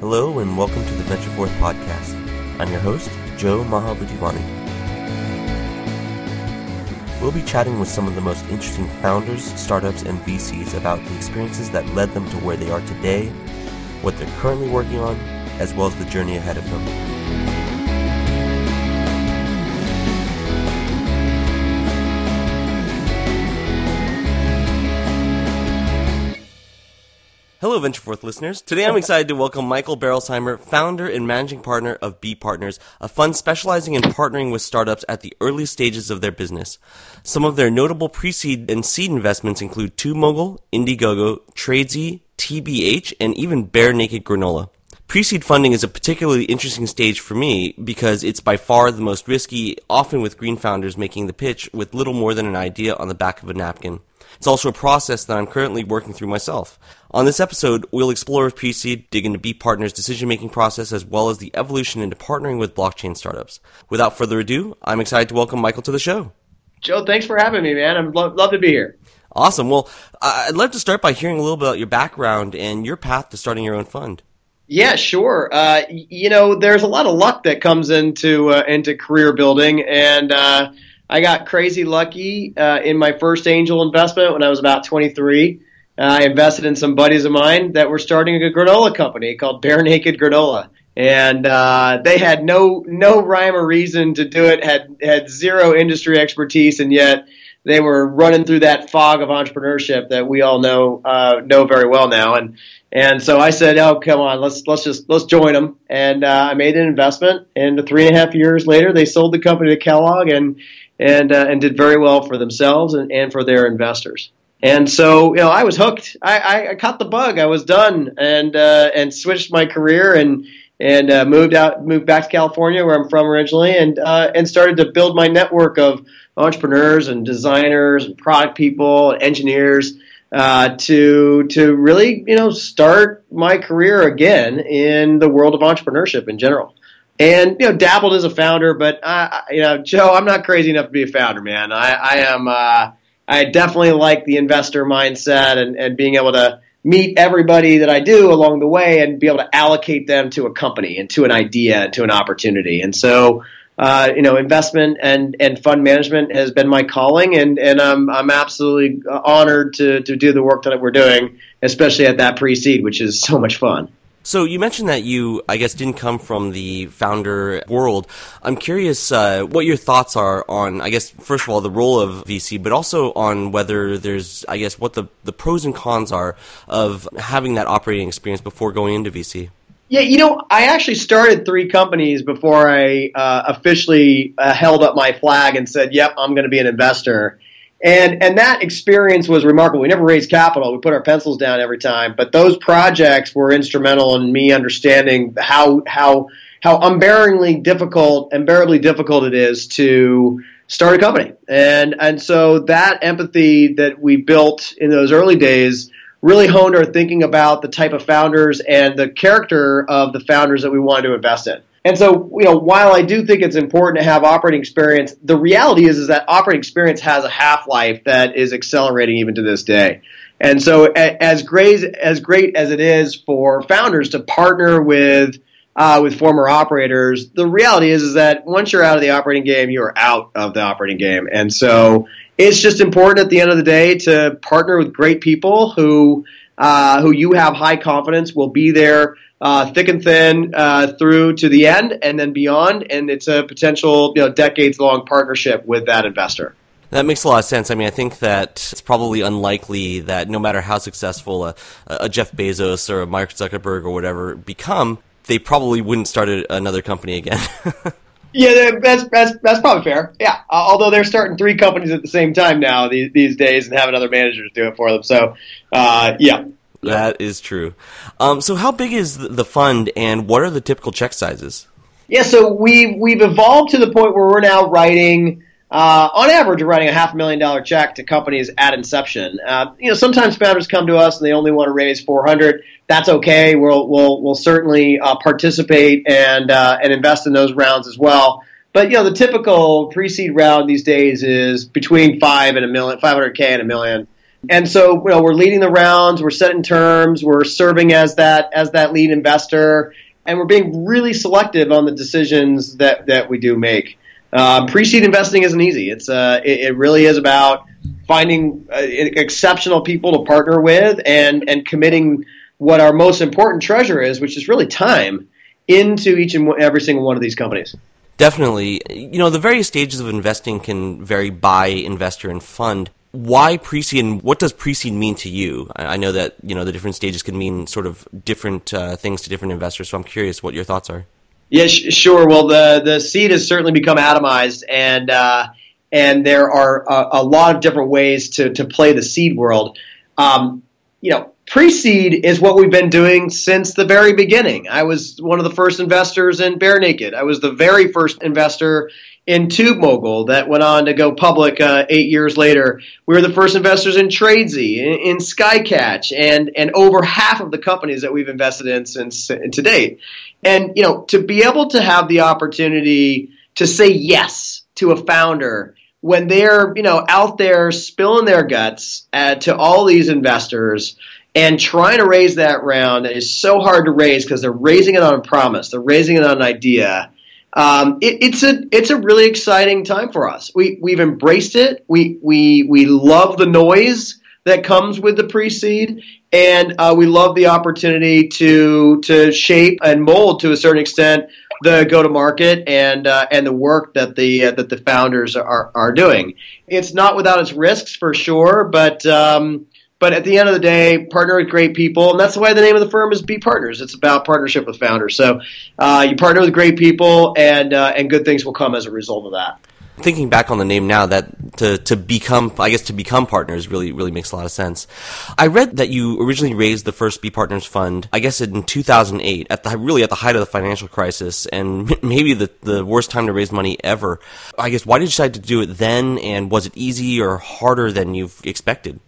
Hello and welcome to the Venture Forth podcast. I'm your host, Joe Mahavudivani. We'll be chatting with some of the most interesting founders, startups, and VCs about the experiences that led them to where they are today, what they're currently working on, as well as the journey ahead of them. Hello, VentureForth listeners. Today I'm excited to welcome Michael Berolzheimer, founder and managing partner of Bee Partners, a fund specializing in partnering with startups at the early stages of their business. Some of their notable pre-seed and seed investments include TubeMogul, Indiegogo, Tradesy, TBH, and even Bear Naked Granola. Pre-seed funding is a particularly interesting stage for me because it's by far the most risky, often with green founders making the pitch with little more than an idea on the back of a napkin. It's also a process that I'm currently working through myself. On this episode, we'll explore pre-seed, dig into Bee Partners' decision-making process, as well as the evolution into partnering with blockchain startups. Without further ado, I'm excited to welcome Michael to the show. Joe, thanks for having me, man. I'd lo- love to be here. Awesome. Well, I'd love to start by hearing a little bit about your background and your path to starting your own fund. Yeah, sure. Uh, you know, there's a lot of luck that comes into uh, into career building, and uh, I got crazy lucky uh, in my first angel investment when I was about 23. Uh, I invested in some buddies of mine that were starting a granola company called Bear Naked Granola, and uh, they had no no rhyme or reason to do it. had had zero industry expertise, and yet they were running through that fog of entrepreneurship that we all know uh, know very well now. And and so I said, "Oh, come on, let's let's just let's join them." And uh, I made an investment, and three and a half years later, they sold the company to Kellogg, and and uh, and did very well for themselves and, and for their investors. And so, you know, I was hooked. I, I, I caught the bug. I was done and uh, and switched my career and and uh, moved out, moved back to California, where I'm from originally, and uh, and started to build my network of entrepreneurs and designers and product people and engineers uh, to to really you know start my career again in the world of entrepreneurship in general and you know dabbled as a founder, but you know Joe, I'm not crazy enough to be a founder, man. I, I am. Uh, I definitely like the investor mindset and, and being able to meet everybody that I do along the way and be able to allocate them to a company and to an idea and to an opportunity. And so, uh, you know, investment and, and fund management has been my calling, and, and I'm, I'm absolutely honored to, to do the work that we're doing, especially at that pre seed, which is so much fun. So you mentioned that you, I guess, didn't come from the founder world. I'm curious uh, what your thoughts are on, I guess, first of all, the role of VC, but also on whether there's, I guess, what the, the pros and cons are of having that operating experience before going into VC. Yeah, you know, I actually started three companies before I uh, officially uh, held up my flag and said, "Yep, I'm going to be an investor." And and that experience was remarkable. We never raised capital. We put our pencils down every time. But those projects were instrumental in me understanding how how how unbearably difficult, unbearably difficult it is to start a company. And and so that empathy that we built in those early days really honed our thinking about the type of founders and the character of the founders that we wanted to invest in. And so, you know, while I do think it's important to have operating experience, the reality is is that operating experience has a half life that is accelerating even to this day. And so, as great as great as it is for founders to partner with uh, with former operators, the reality is is that once you're out of the operating game, you are out of the operating game. And so, it's just important at the end of the day to partner with great people who uh, who you have high confidence will be there uh, thick and thin uh, through to the end and then beyond. And it's a potential you know decades long partnership with that investor. That makes a lot of sense. I mean, I think that it's probably unlikely that no matter how successful a, a Jeff Bezos or a Mark Zuckerberg or whatever become, they probably wouldn't start another company again. yeah, that's, that's that's probably fair. Yeah, uh, although they're starting three companies at the same time now these, these days and having other managers do it for them. So, uh, yeah, that is true. Um, so, how big is the fund, and what are the typical check sizes? Yeah, so we've we've evolved to the point where we're now writing, uh, on average, we're writing a half million dollar check to companies at inception. Uh, you know, sometimes founders come to us and they only want to raise four hundred. That's okay. We'll we'll we'll certainly uh, participate and uh, and invest in those rounds as well. But you know, the typical pre-seed round these days is between five and a million, five hundred k and a million. And so, you know, we're leading the rounds, we're setting terms, we're serving as that as that lead investor, and we're being really selective on the decisions that that we do make. Uh, pre-seed investing isn't easy. It's uh, it, it really is about finding uh, exceptional people to partner with and and committing what our most important treasure is, which is really time, into each and every single one of these companies. Definitely. You know, the various stages of investing can vary by investor and fund. Why pre-seed and what does pre-seed mean to you? I know that, you know, the different stages can mean sort of different uh, things to different investors, so I'm curious what your thoughts are. Yeah, sh- sure. Well, the, the seed has certainly become atomized and, uh, and there are a, a, lot of different ways to, to play the seed world. Um, you know, pre-seed is what we've been doing since the very beginning. I was one of the first investors in Bear Naked. I was the very first investor in TubeMogul that went on to go public uh, eight years later. We were the first investors in Tradesy, in, in Skycatch, and and over half of the companies that we've invested in since to date. And you know, to be able to have the opportunity to say yes to a founder when they're you know out there spilling their guts uh, to all these investors and trying to raise that round is so hard to raise because they're raising it on a promise, they're raising it on an idea. Um, it, it's a it's a really exciting time for us. We we've embraced it. We we we love the noise that comes with the pre-seed, and uh, we love the opportunity to to shape and mold to a certain extent the go-to-market and uh, and the work that the uh, that the founders are are doing. It's not without its risks for sure, but um, but at the end of the day, partner with great people, and that's why the name of the firm is Bee Partners. It's about partnership with founders. So uh, you partner with great people, and uh, and good things will come as a result of that. Thinking back on the name now, that to to become, I guess, to become partners really really makes a lot of sense. I read that you originally raised the first Bee Partners fund, I guess, in 2008, at the really at the height of the financial crisis, and maybe the the worst time to raise money ever. I guess why did you decide to do it then, and was it easy or harder than you've expected?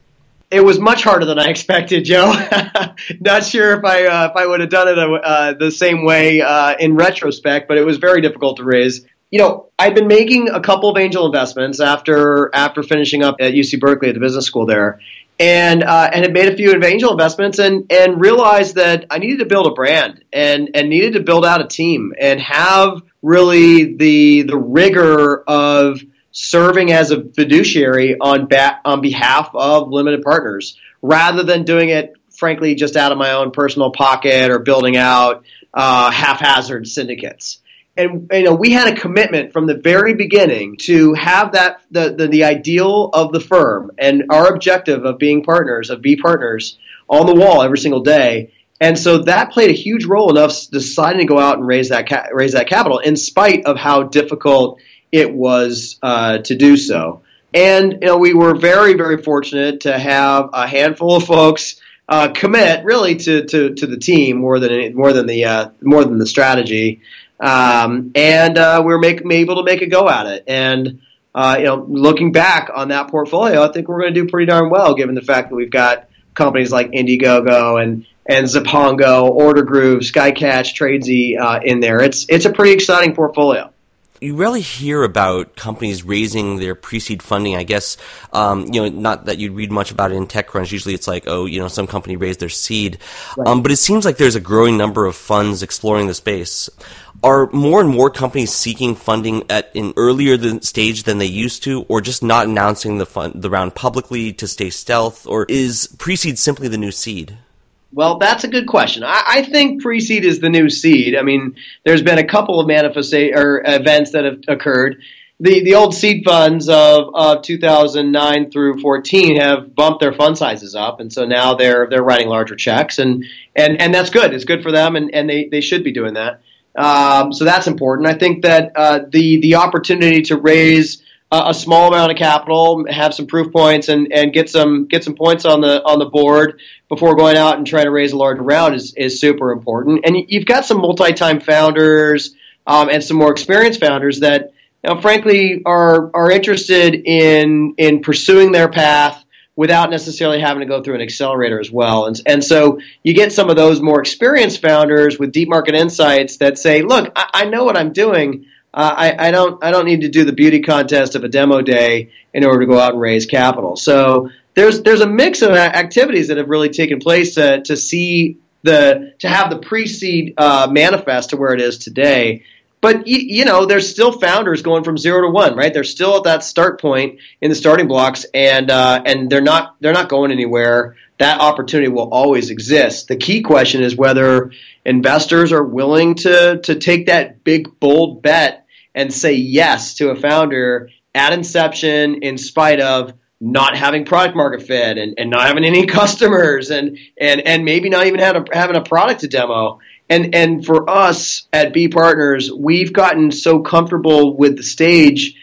It was much harder than I expected, Joe. Not sure if I uh, if I would have done it uh, the same way uh, in retrospect, but it was very difficult to raise. You know, I'd been making a couple of angel investments after after finishing up at UC Berkeley at the business school there, and uh, and had made a few angel investments and and realized that I needed to build a brand and and needed to build out a team and have really the the rigor of serving as a fiduciary on ba- on behalf of limited partners rather than doing it frankly just out of my own personal pocket or building out uh, haphazard syndicates. And you know we had a commitment from the very beginning to have that the, the, the ideal of the firm and our objective of being partners of Bee partners on the wall every single day. And so that played a huge role in us deciding to go out and raise that ca- raise that capital in spite of how difficult it was uh, to do so. And you know, we were very, very fortunate to have a handful of folks uh, commit really to, to, to the team more than more than the uh, more than the strategy, um, and uh, we were make, able to make a go at it. And uh, you know, looking back on that portfolio, I think we're going to do pretty darn well, given the fact that we've got companies like Indiegogo and and Zapongo, Order Groove, Skycatch, Tradesy uh, in there. It's it's a pretty exciting portfolio you rarely hear about companies raising their pre-seed funding. I guess um, you know, not that you'd read much about it in TechCrunch. Usually, it's like, oh, you know, some company raised their seed, right. um, but it seems like there's a growing number of funds exploring the space. Are more and more companies seeking funding at an earlier stage than they used to, or just not announcing the fund the round publicly to stay stealth, or is pre-seed simply the new seed? Well, that's a good question. I, I think pre-seed is the new seed. I mean, there's been a couple of manifesta- or events that have occurred. The the old seed funds of, of 2009 through 14 have bumped their fund sizes up, and so now they're they're writing larger checks, and and and that's good. It's good for them, and, and they, they should be doing that. Um, so that's important. I think that uh, the the opportunity to raise a small amount of capital, have some proof points, and, and get some get some points on the on the board before going out and trying to raise a larger round is, is super important. And you've got some multi-time founders um, and some more experienced founders that, you know, frankly, are are interested in in pursuing their path without necessarily having to go through an accelerator as well. And, and so you get some of those more experienced founders with deep market insights that say, look, I, I know what I'm doing. Uh, I, I, don't I don't need to do the beauty contest of a demo day in order to go out and raise capital. So there's there's a mix of activities that have really taken place to, to see the to have the pre-seed uh, manifest to where it is today. But you know, there's still founders going from zero to one, right? They're still at that start point in the starting blocks, and uh, and they're not they're not going anywhere. That opportunity will always exist. The key question is whether investors are willing to to take that big bold bet and say yes to a founder at inception, in spite of not having product market fit and, and not having any customers and and and maybe not even having a, having a product to demo and and for us at Bee Partners, we've gotten so comfortable with the stage.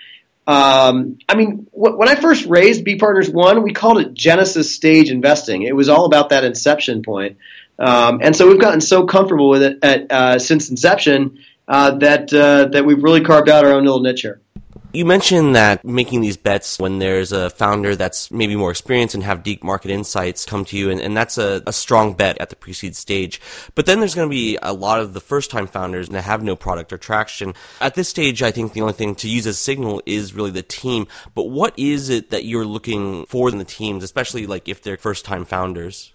Um, I mean, w- when I first raised Bee Partners One, we called it Genesis Stage Investing. It was all about that inception point, um, and so we've gotten so comfortable with it at, uh, since inception uh, that uh, that we've really carved out our own little niche here. You mentioned that making these bets when there's a founder that's maybe more experienced and have deep market insights come to you, and, and that's a, a strong bet at the pre-seed stage. But then there's going to be a lot of the first-time founders that have no product or traction. At this stage, I think the only thing to use as signal is really the team. But what is it that you're looking for in the teams, especially like if they're first-time founders?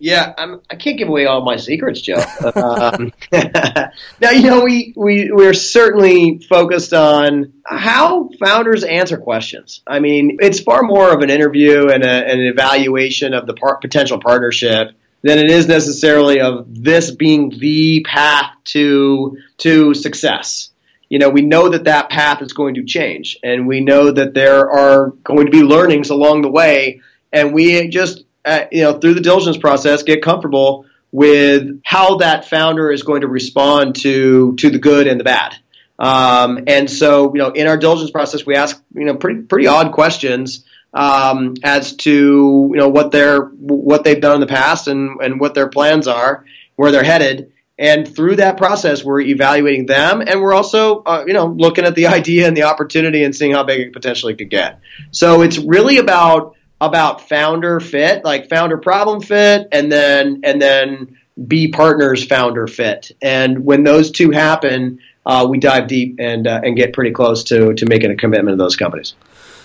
Yeah, I'm, I can not give away all my secrets, Joe. um, now, you know, we, we, we're certainly focused on how founders answer questions. I mean, it's far more of an interview and a, an evaluation of the par- potential partnership than it is necessarily of this being the path to, to success. You know, we know that that path is going to change, and we know that there are going to be learnings along the way, and we just uh, you know, through the diligence process, get comfortable with how that founder is going to respond to to the good and the bad. Um, and so, you know, in our diligence process, we ask you know pretty pretty odd questions um, as to you know what they're what they've done in the past and and what their plans are, where they're headed. And through that process, we're evaluating them, and we're also, uh, you know, looking at the idea and the opportunity and seeing how big it potentially could get. So it's really about about founder fit, like founder problem fit, and then and then Bee partners founder fit. And when those two happen, uh, we dive deep and uh, and get pretty close to to making a commitment to those companies.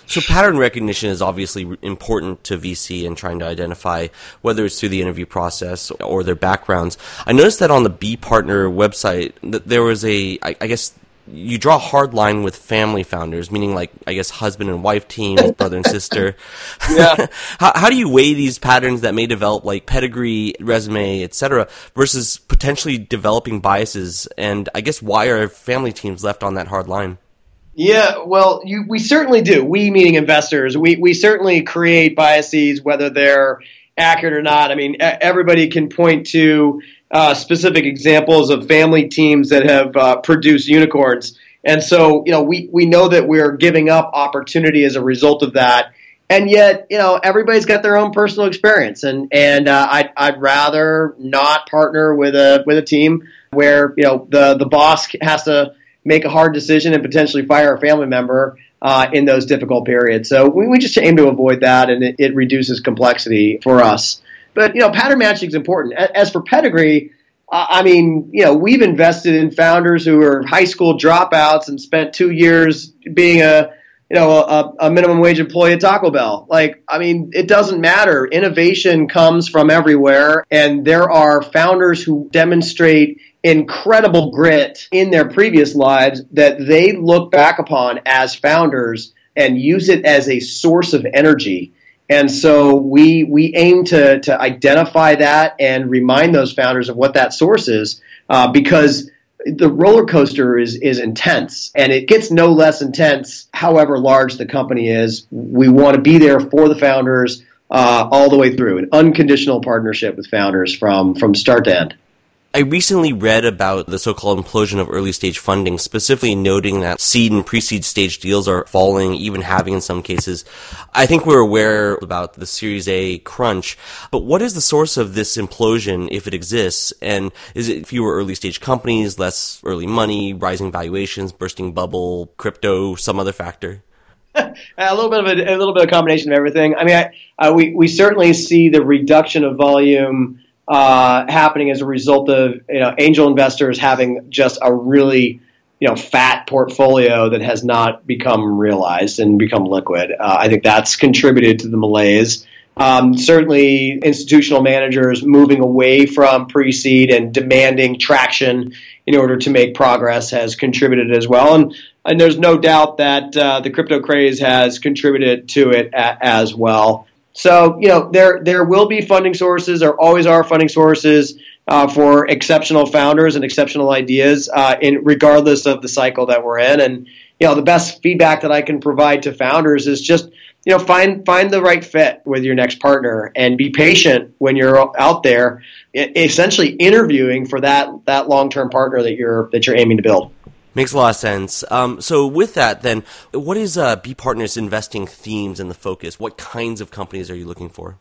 So pattern recognition is obviously important to VC and trying to identify whether it's through the interview process or their backgrounds. I noticed that on the Bee partner website that there was a, I guess you draw a hard line with family founders, meaning like I guess husband and wife teams, brother and sister. Yeah. how, how do you weigh these patterns that may develop like pedigree, resume, etc., versus potentially developing biases? And I guess why are family teams left on that hard line? Yeah, well, you, we certainly do. We, meaning investors, we, we certainly create biases, whether they're accurate or not. I mean, everybody can point to uh, specific examples of family teams that have uh, produced unicorns. And so, you know, we, we know that we're giving up opportunity as a result of that. And yet, you know, everybody's got their own personal experience, and and uh, I'd I'd rather not partner with a with a team where you know the the boss has to make a hard decision and potentially fire a family member uh, in those difficult periods. So we, we just aim to avoid that, and it, it reduces complexity for us. But you know, pattern matching is important. As for pedigree, I mean, you know, we've invested in founders who are high school dropouts and spent two years being a you know a, a, minimum wage employee at Taco Bell. Like, I mean, it doesn't matter. Innovation comes from everywhere, and there are founders who demonstrate incredible grit in their previous lives that they look back upon as founders and use it as a source of energy and so we we aim to to identify that and remind those founders of what that source is, uh, because the roller coaster is is intense, and it gets no less intense. However large the company is, we want to be there for the founders uh, all the way through, an unconditional partnership with founders from from start to end. I recently read about the so-called implosion of early stage funding, specifically noting that seed and pre-seed stage deals are falling, even having in some cases. I think we're aware about the Series A crunch, but what is the source of this implosion if it exists? And is it fewer early stage companies, less early money, rising valuations, bursting bubble, crypto, some other factor? a little bit of a, a, little bit of combination of everything. I mean, I, we we certainly see the reduction of volume uh, happening as a result of you know angel investors having just a really you know fat portfolio that has not become realized and become liquid. Uh, I think that's contributed to the malaise. Um, certainly, institutional managers moving away from pre seed and demanding traction in order to make progress has contributed as well. And, and there's no doubt that uh, the crypto craze has contributed to it a, as well. So, you know, there there will be funding sources. There always are funding sources uh, for exceptional founders and exceptional ideas, uh, in regardless of the cycle that we're in. And you know, the best feedback that I can provide to founders is just you know find find the right fit with your next partner and be patient when you're out there essentially interviewing for that that long-term partner that you're that you're aiming to build makes a lot of sense um, so with that then what is uh, bee partners investing themes and the focus what kinds of companies are you looking for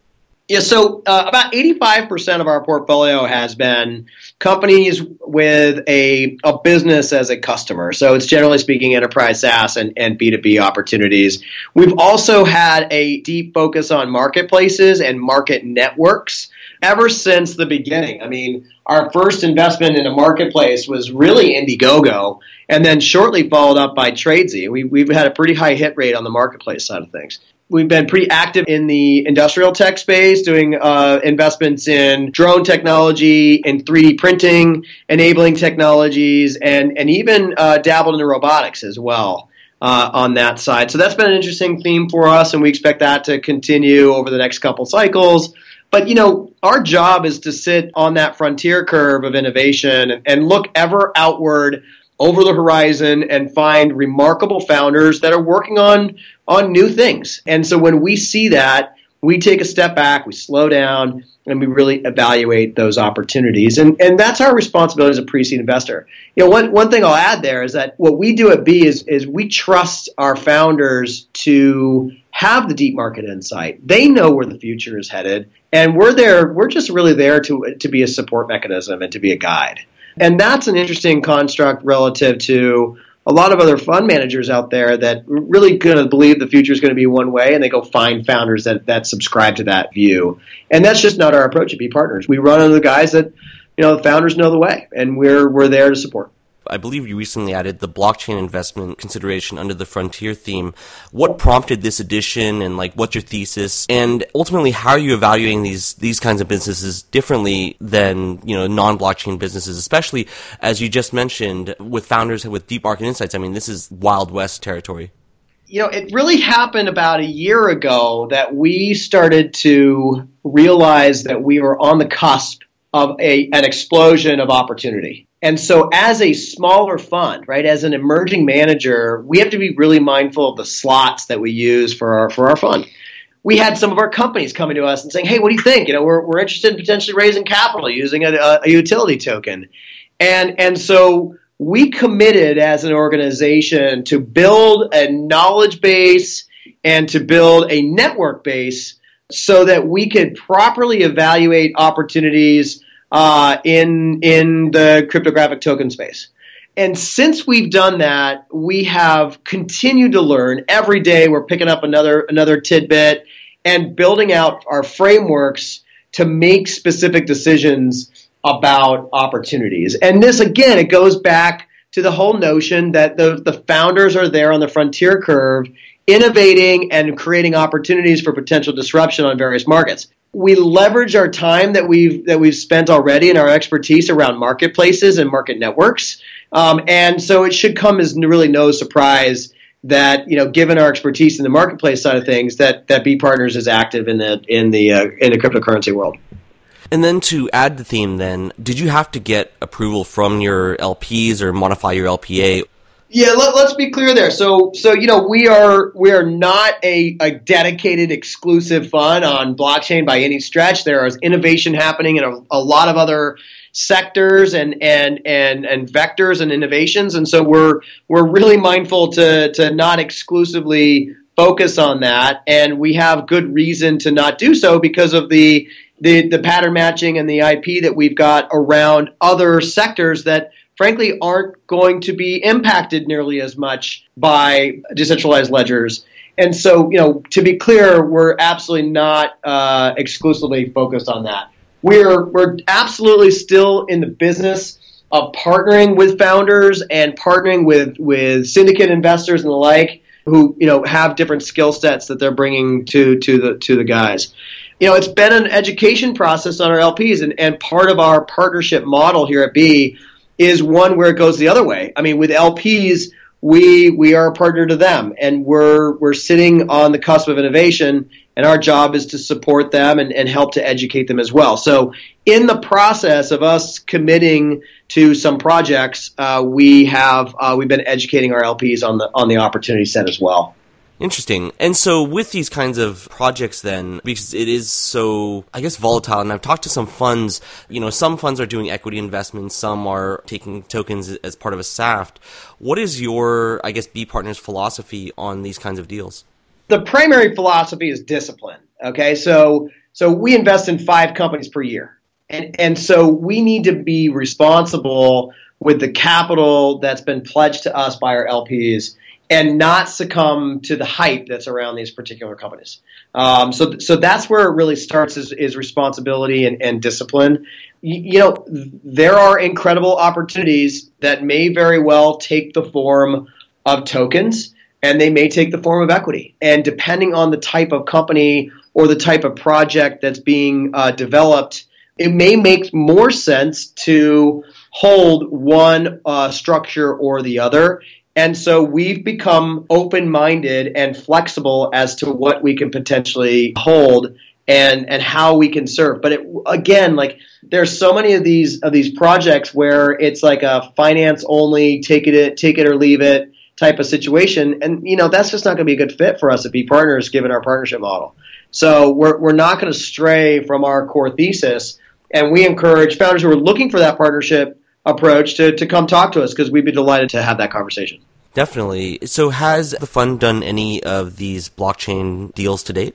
yeah, so uh, about 85% of our portfolio has been companies with a, a business as a customer. So it's generally speaking enterprise SaaS and, and B2B opportunities. We've also had a deep focus on marketplaces and market networks ever since the beginning. I mean, our first investment in a marketplace was really Indiegogo, and then shortly followed up by Tradesy. We, we've had a pretty high hit rate on the marketplace side of things we've been pretty active in the industrial tech space, doing uh, investments in drone technology, in 3D printing, enabling technologies, and and even uh, dabbled in robotics as well. Uh, on that side, so that's been an interesting theme for us, and we expect that to continue over the next couple cycles. But you know, our job is to sit on that frontier curve of innovation and, look ever outward over the horizon and find remarkable founders that are working on on new things. And so when we see that, we take a step back, we slow down, and we really evaluate those opportunities. And and that's our responsibility as a pre-seed investor. You know, one one thing I'll add there is that what we do at B is is we trust our founders to have the deep market insight. They know where the future is headed, and we're there. We're just really there to to be a support mechanism and to be a guide. And that's an interesting construct relative to a lot of other fund managers out there that really going to believe the future is going to be one way and they go find founders that, that subscribe to that view. And that's just not our approach at Bee Partners. We run under the guise that, you know, the founders know the way and we're, we're there to support. I believe you recently added the blockchain investment consideration under the frontier theme. What prompted this addition and like what's your thesis? And ultimately how are you evaluating these these kinds of businesses differently than, you know, non-blockchain businesses, especially as you just mentioned with founders with deep market insights. I mean, this is wild west territory. You know, it really happened about a year ago that we started to realize that we were on the cusp of a, an explosion of opportunity. And so, as a smaller fund, right, as an emerging manager, we have to be really mindful of the slots that we use for our for our fund. We had some of our companies coming to us and saying, "Hey, what do you think? You know, we're, we're interested in potentially raising capital using a, a utility token," and and so we committed as an organization to build a knowledge base and to build a network base so that we could properly evaluate opportunities uh, in in the cryptographic token space. And since we've done that, we have continued to learn every day. We're picking up another another tidbit and building out our frameworks to make specific decisions about opportunities. And this again, it goes back to the whole notion that the, the founders are there on the frontier curve innovating and creating opportunities for potential disruption on various markets. We leverage our time that we've that we've spent already and our expertise around marketplaces and market networks, um, and so it should come as really no surprise that you know, given our expertise in the marketplace side of things, that that Bee Partners is active in the in the uh, in the cryptocurrency world. And then to add the theme, then did you have to get approval from your LPs or modify your LPA? Yeah, let, us be clear there. So, so you know, we are we are not a, a dedicated exclusive fund on blockchain by any stretch. There is innovation happening in a, a lot of other sectors and and and and vectors and innovations, and so we're we're really mindful to to not exclusively focus on that, and we have good reason to not do so because of the the, the pattern matching and the IP that we've got around other sectors that frankly aren't going to be impacted nearly as much by decentralized ledgers. And so, you know, to be clear, we're absolutely not uh, exclusively focused on that. We're we're absolutely still in the business of partnering with founders and partnering with with syndicate investors and the like who you know have different skill sets that they're bringing to to the to the guys. you know, it's been an education process on our LPs, and, and part of our partnership model here at B is one where it goes the other way. I mean, with LPs, we we are a partner to them, and we're we're sitting on the cusp of innovation, and our job is to support them and, and help to educate them as well. So, in the process of us committing to some projects, uh, we have uh, we've been educating our LPs on the on the opportunity set as well. Interesting. And so with these kinds of projects then, because it is so, I guess, volatile, and I've talked to some funds, you know, some funds are doing equity investments, some are taking tokens as part of a SAFT. What is your, I guess, Bee Partners philosophy on these kinds of deals? The primary philosophy is discipline. Okay. So, so we invest in five companies per year. And, and so we need to be responsible with the capital that's been pledged to us by our LPs and not succumb to the hype that's around these particular companies. Um, so, so that's where it really starts is, is responsibility and, and discipline. You, you, know, there are incredible opportunities that may very well take the form of tokens and they may take the form of equity. And depending on the type of company or the type of project that's being uh, developed, it may make more sense to hold one uh, structure or the other and so we've become open minded and flexible as to what we can potentially hold and and how we can serve. But it, again, like there's so many of these of these projects where it's like a finance only, take it take it or leave it type of situation, and you know that's just not going to be a good fit for us to be Partners given our partnership model. So we're we're not going to stray from our core thesis, and we encourage founders who are looking for that partnership approach to, to come talk to us because we'd be delighted to have that conversation. Definitely. So, has the fund done any of these blockchain deals to date?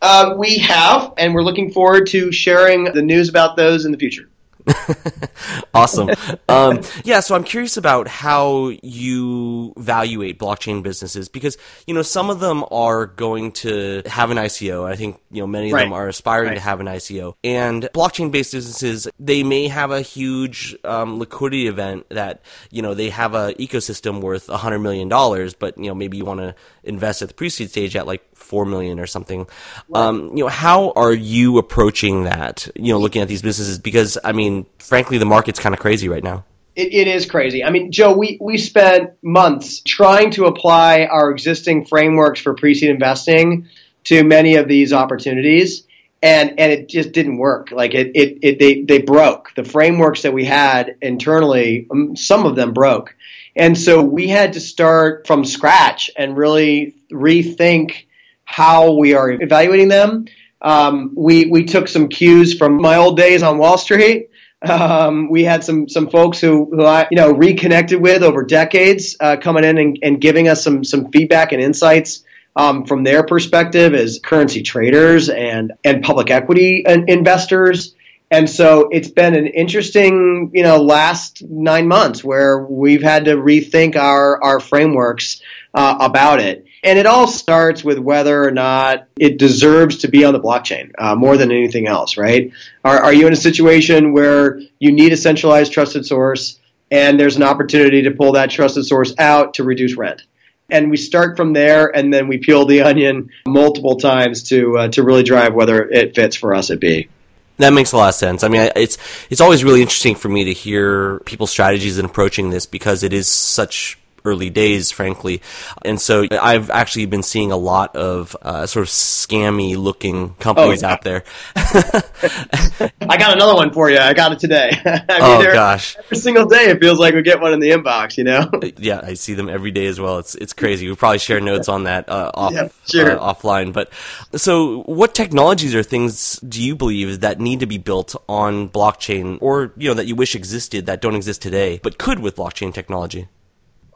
Uh, we have, and we're looking forward to sharing the news about those in the future. awesome. Um, yeah, so I'm curious about how you evaluate blockchain businesses because you know some of them are going to have an ICO. I think you know many of right. them are aspiring right. to have an ICO. And blockchain-based businesses they may have a huge um, liquidity event that you know they have a ecosystem worth a hundred million dollars, but you know maybe you want to invest at the pre-seed stage at like four million or something. Um, you know, how are you approaching that? You know, looking at these businesses because I mean, frankly, the market's kind of crazy right now. It, it is crazy. I mean, Joe, we, we spent months trying to apply our existing frameworks for pre-seed investing to many of these opportunities, and and it just didn't work. Like it, it, it they they broke the frameworks that we had internally. Um, some of them broke, and so we had to start from scratch and really rethink how we are evaluating them. Um, we we took some cues from my old days on Wall Street. Um, we had some some folks who, who I you know reconnected with over decades uh, coming in and, and, giving us some some feedback and insights um, from their perspective as currency traders and and public equity investors. And so it's been an interesting, you know, last nine months where we've had to rethink our our frameworks uh, about it. And it all starts with whether or not it deserves to be on the blockchain uh, more than anything else, right? Are, are you in a situation where you need a centralized trusted source and there's an opportunity to pull that trusted source out to reduce rent? And we start from there and then we peel the onion multiple times to, uh, to really drive whether it fits for us at B. That makes a lot of sense. I mean, it's it's always really interesting for me to hear people's strategies in approaching this because it is such early days, frankly. And so I've actually been seeing a lot of uh, sort of scammy looking companies oh, yeah. out there. I got another one for you. I got it today. I mean, oh gosh! Every single day, it feels like we get one in the inbox. You know? yeah, I see them every day as well. It's it's crazy. We probably share notes on that uh, off yeah, sure. uh, offline. But so, what technologies or things do you believe that need to be built on blockchain, or you know that you wish existed that don't exist today, but could with blockchain technology?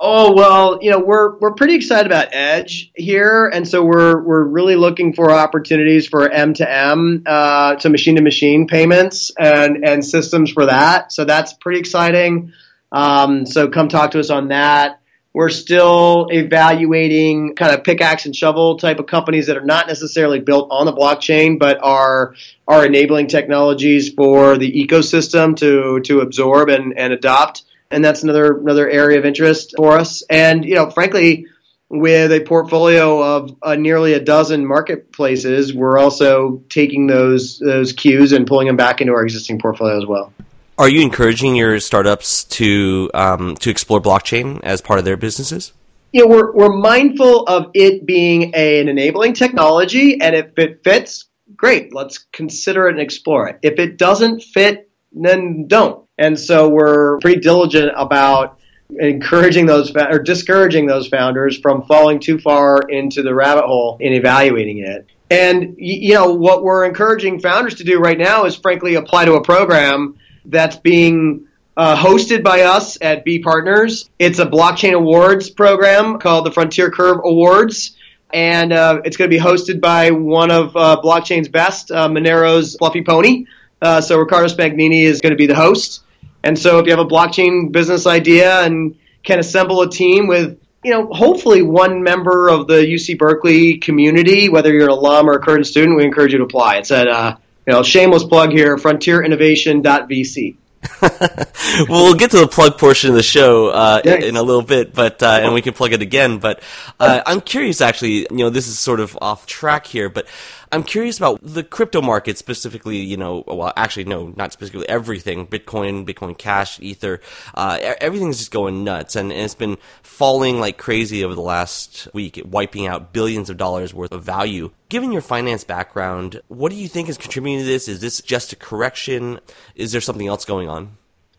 Oh well, you know we're we're pretty excited about Edge here, and so we're we're really looking for opportunities for M to M, uh, to machine to machine payments and and systems for that. So that's pretty exciting. Um, so come talk to us on that. We're still evaluating kind of pickaxe and shovel type of companies that are not necessarily built on the blockchain, but are are enabling technologies for the ecosystem to to absorb and, and adopt and that's another another area of interest for us. And you know, frankly, with a portfolio of uh, nearly a dozen marketplaces, we're also taking those those cues and pulling them back into our existing portfolio as well. Are you encouraging your startups to um, to explore blockchain as part of their businesses? You know, we're we're mindful of it being a, an enabling technology, and if it fits, great. Let's consider it and explore it. If it doesn't fit, then don't. And so we're pretty diligent about encouraging those or discouraging those founders from falling too far into the rabbit hole in evaluating it. And you know what we're encouraging founders to do right now is frankly apply to a program that's being uh, hosted by us at Bee Partners. It's a blockchain awards program called the Frontier Curve Awards. And uh, it's going to be hosted by one of uh, blockchain's best, uh, Monero's Fluffy Pony. Uh, so Riccardo Spagnini is going to be the host. And so if you have a blockchain business idea and can assemble a team with, you know, hopefully one member of the UC Berkeley community, whether you're an alum or a current student, we encourage you to apply. It's at, uh, you know, shameless plug here, frontierinnovation.vc. well, we'll get to the plug portion of the show uh, in, in, a little bit, but uh, and we can plug it again. But uh, I'm curious, actually. You know, this is sort of off track here, but I'm curious about the crypto market specifically. You know, well, actually, no, not specifically everything. Bitcoin, Bitcoin Cash, Ether, uh, everything's just going nuts, and, and, it's been falling like crazy over the last week, wiping out billions of dollars worth of value. Given your finance background, what do you think is contributing to this? Is this just a correction? Is there something else going on?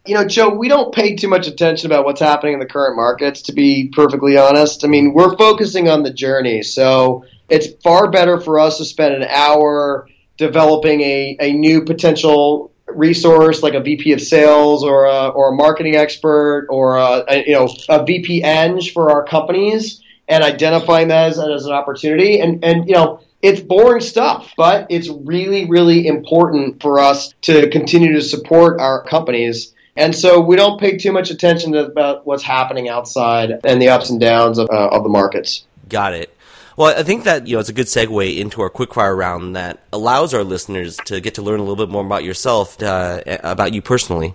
You know, Joe, we don't pay too much attention about what's happening in the current markets, to be perfectly honest. I mean, we're focusing on the journey. So it's far better for us to spend an hour developing a, a new potential resource like a VP of sales or a, or a marketing expert or a, a you know a VP eng for our companies and identifying that as, as an opportunity and and you know it's boring stuff, but it's really, really important for us to continue to support our companies. And so we don't pay too much attention to about what's happening outside and the ups and downs of, uh, of the markets. Got it. Well, I think that you know it's a good segue into our quickfire round that allows our listeners to get to learn a little bit more about yourself, uh, about you personally.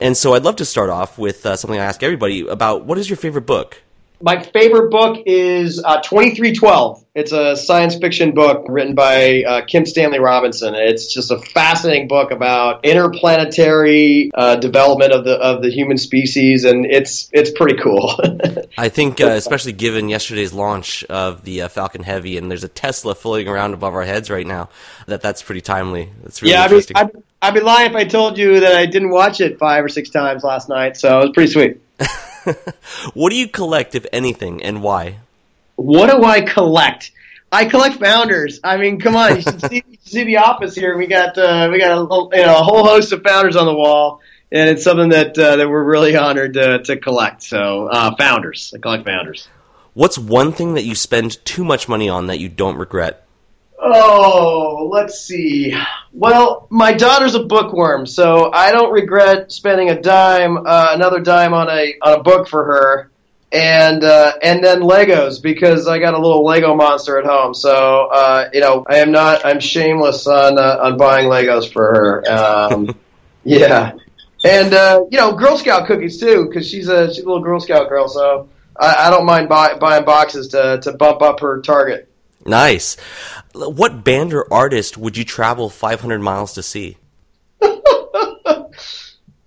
And so, I'd love to start off with uh, something I ask everybody about: What is your favorite book? My favorite book is uh, 2312. It's a science fiction book written by uh, Kim Stanley Robinson. It's just a fascinating book about interplanetary uh, development of the of the human species, and it's it's pretty cool. I think, uh, especially given yesterday's launch of the uh, Falcon Heavy, and there's a Tesla floating around above our heads right now, that that's pretty timely. That's really yeah, interesting. I mean, I'd, I'd be lying if I told you that I didn't watch it five or six times last night, so it was pretty sweet. what do you collect, if anything, and why? What do I collect? I collect founders. I mean, come on, you should see, you should see the office here. We got uh, we got a, you know, a whole host of founders on the wall, and it's something that uh, that we're really honored to, to collect. So, uh, founders, I collect founders. What's one thing that you spend too much money on that you don't regret? Oh, let's see. Well, my daughter's a bookworm, so I don't regret spending a dime, uh, another dime on a on a book for her, and uh, and then Legos because I got a little Lego monster at home. So uh, you know, I am not. I'm shameless on uh, on buying Legos for her. Um, yeah, and uh, you know, Girl Scout cookies too because she's a she's a little Girl Scout girl. So I, I don't mind buy, buying boxes to to bump up her target. Nice. What band or artist would you travel 500 miles to see? oh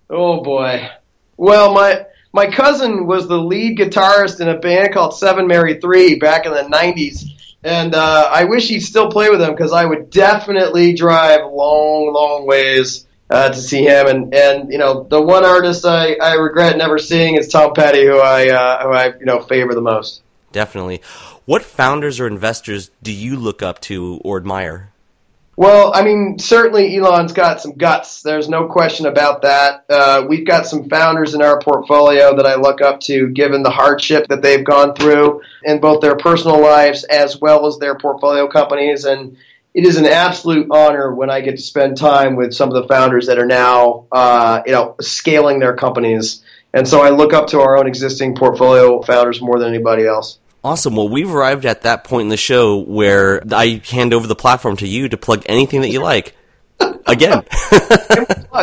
boy. Well, my my cousin was the lead guitarist in a band called Seven Mary Three back in the '90s, and uh, I wish he'd still play with them because I would definitely drive long, long ways uh, to see him. And and you know, the one artist I, I regret never seeing is Tom Petty, who I uh, who I you know favor the most. Definitely. What founders or investors do you look up to or admire? Well, I mean, certainly Elon's got some guts. There's no question about that. Uh, we've got some founders in our portfolio that I look up to, given the hardship that they've gone through in both their personal lives as well as their portfolio companies. And it is an absolute honor when I get to spend time with some of the founders that are now, uh, you know, scaling their companies. And so I look up to our own existing portfolio founders more than anybody else. Awesome. Well, we've arrived at that point in the show where I hand over the platform to you to plug anything that you like. Again.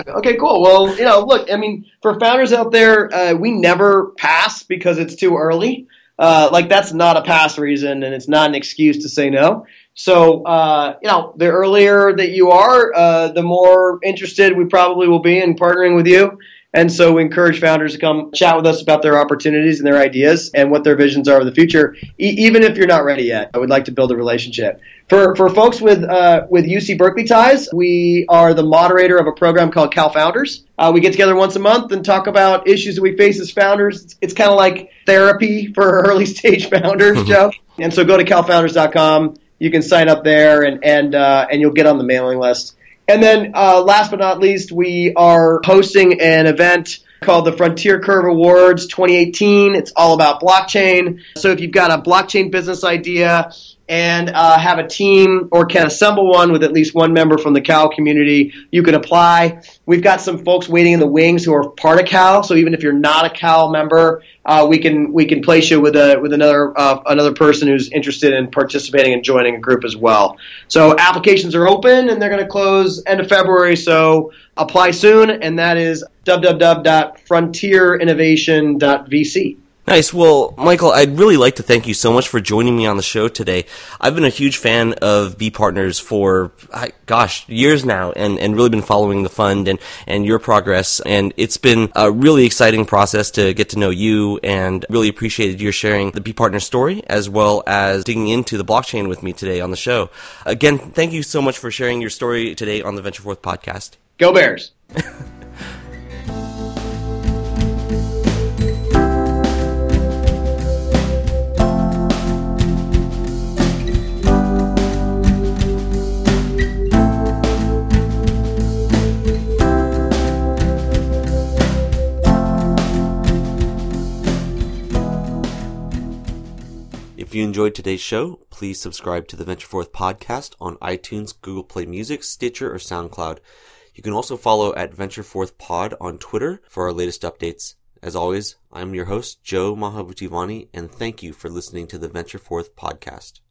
okay, cool. Well, you know, look, I mean, for founders out there, uh, we never pass because it's too early. uh, like that's not a pass reason and it's not an excuse to say no. So, uh, you know, the earlier that you are, uh, the more interested we probably will be in partnering with you. And so we encourage founders to come chat with us about their opportunities and their ideas and what their visions are of the future, e- even if you're not ready yet. I would like to build a relationship. For, for folks with, uh, with UC Berkeley ties, we are the moderator of a program called Cal Founders. Uh, we get together once a month and talk about issues that we face as founders. It's, it's kind of like therapy for early stage founders, Joe. And so go to calfounders.com. You can sign up there and, and, uh, and you'll get on the mailing list. And then, uh, last but not least, we are hosting an event called the Frontier Curve Awards 2018. It's all about blockchain. So if you've got a blockchain business idea and uh, have a team or can assemble one with at least one member from the Cal community, you can apply. We've got some folks waiting in the wings who are part of Cal. So even if you're not a Cal member, uh, we can we can place you with a with another uh, another person who's interested in participating and joining a group as well. So applications are open and they're going to close end of February. So apply soon, and that is www.frontierinnovation.vc. Nice. Well, Michael, I'd really like to thank you so much for joining me on the show today. I've been a huge fan of Bee Partners for, gosh, years now and, and really been following the fund and, and your progress. And it's been a really exciting process to get to know you and really appreciated your sharing the Bee Partners story as well as digging into the blockchain with me today on the show. Again, thank you so much for sharing your story today on the Venture Forth podcast. Go Bears. If you enjoyed today's show, please subscribe to the Venture Forth podcast on iTunes, Google Play Music, Stitcher, or SoundCloud. You can also follow at Venture Forth Pod on Twitter for our latest updates. As always, I'm your host, Joe Mahabutivani, and thank you for listening to the Venture Forth podcast.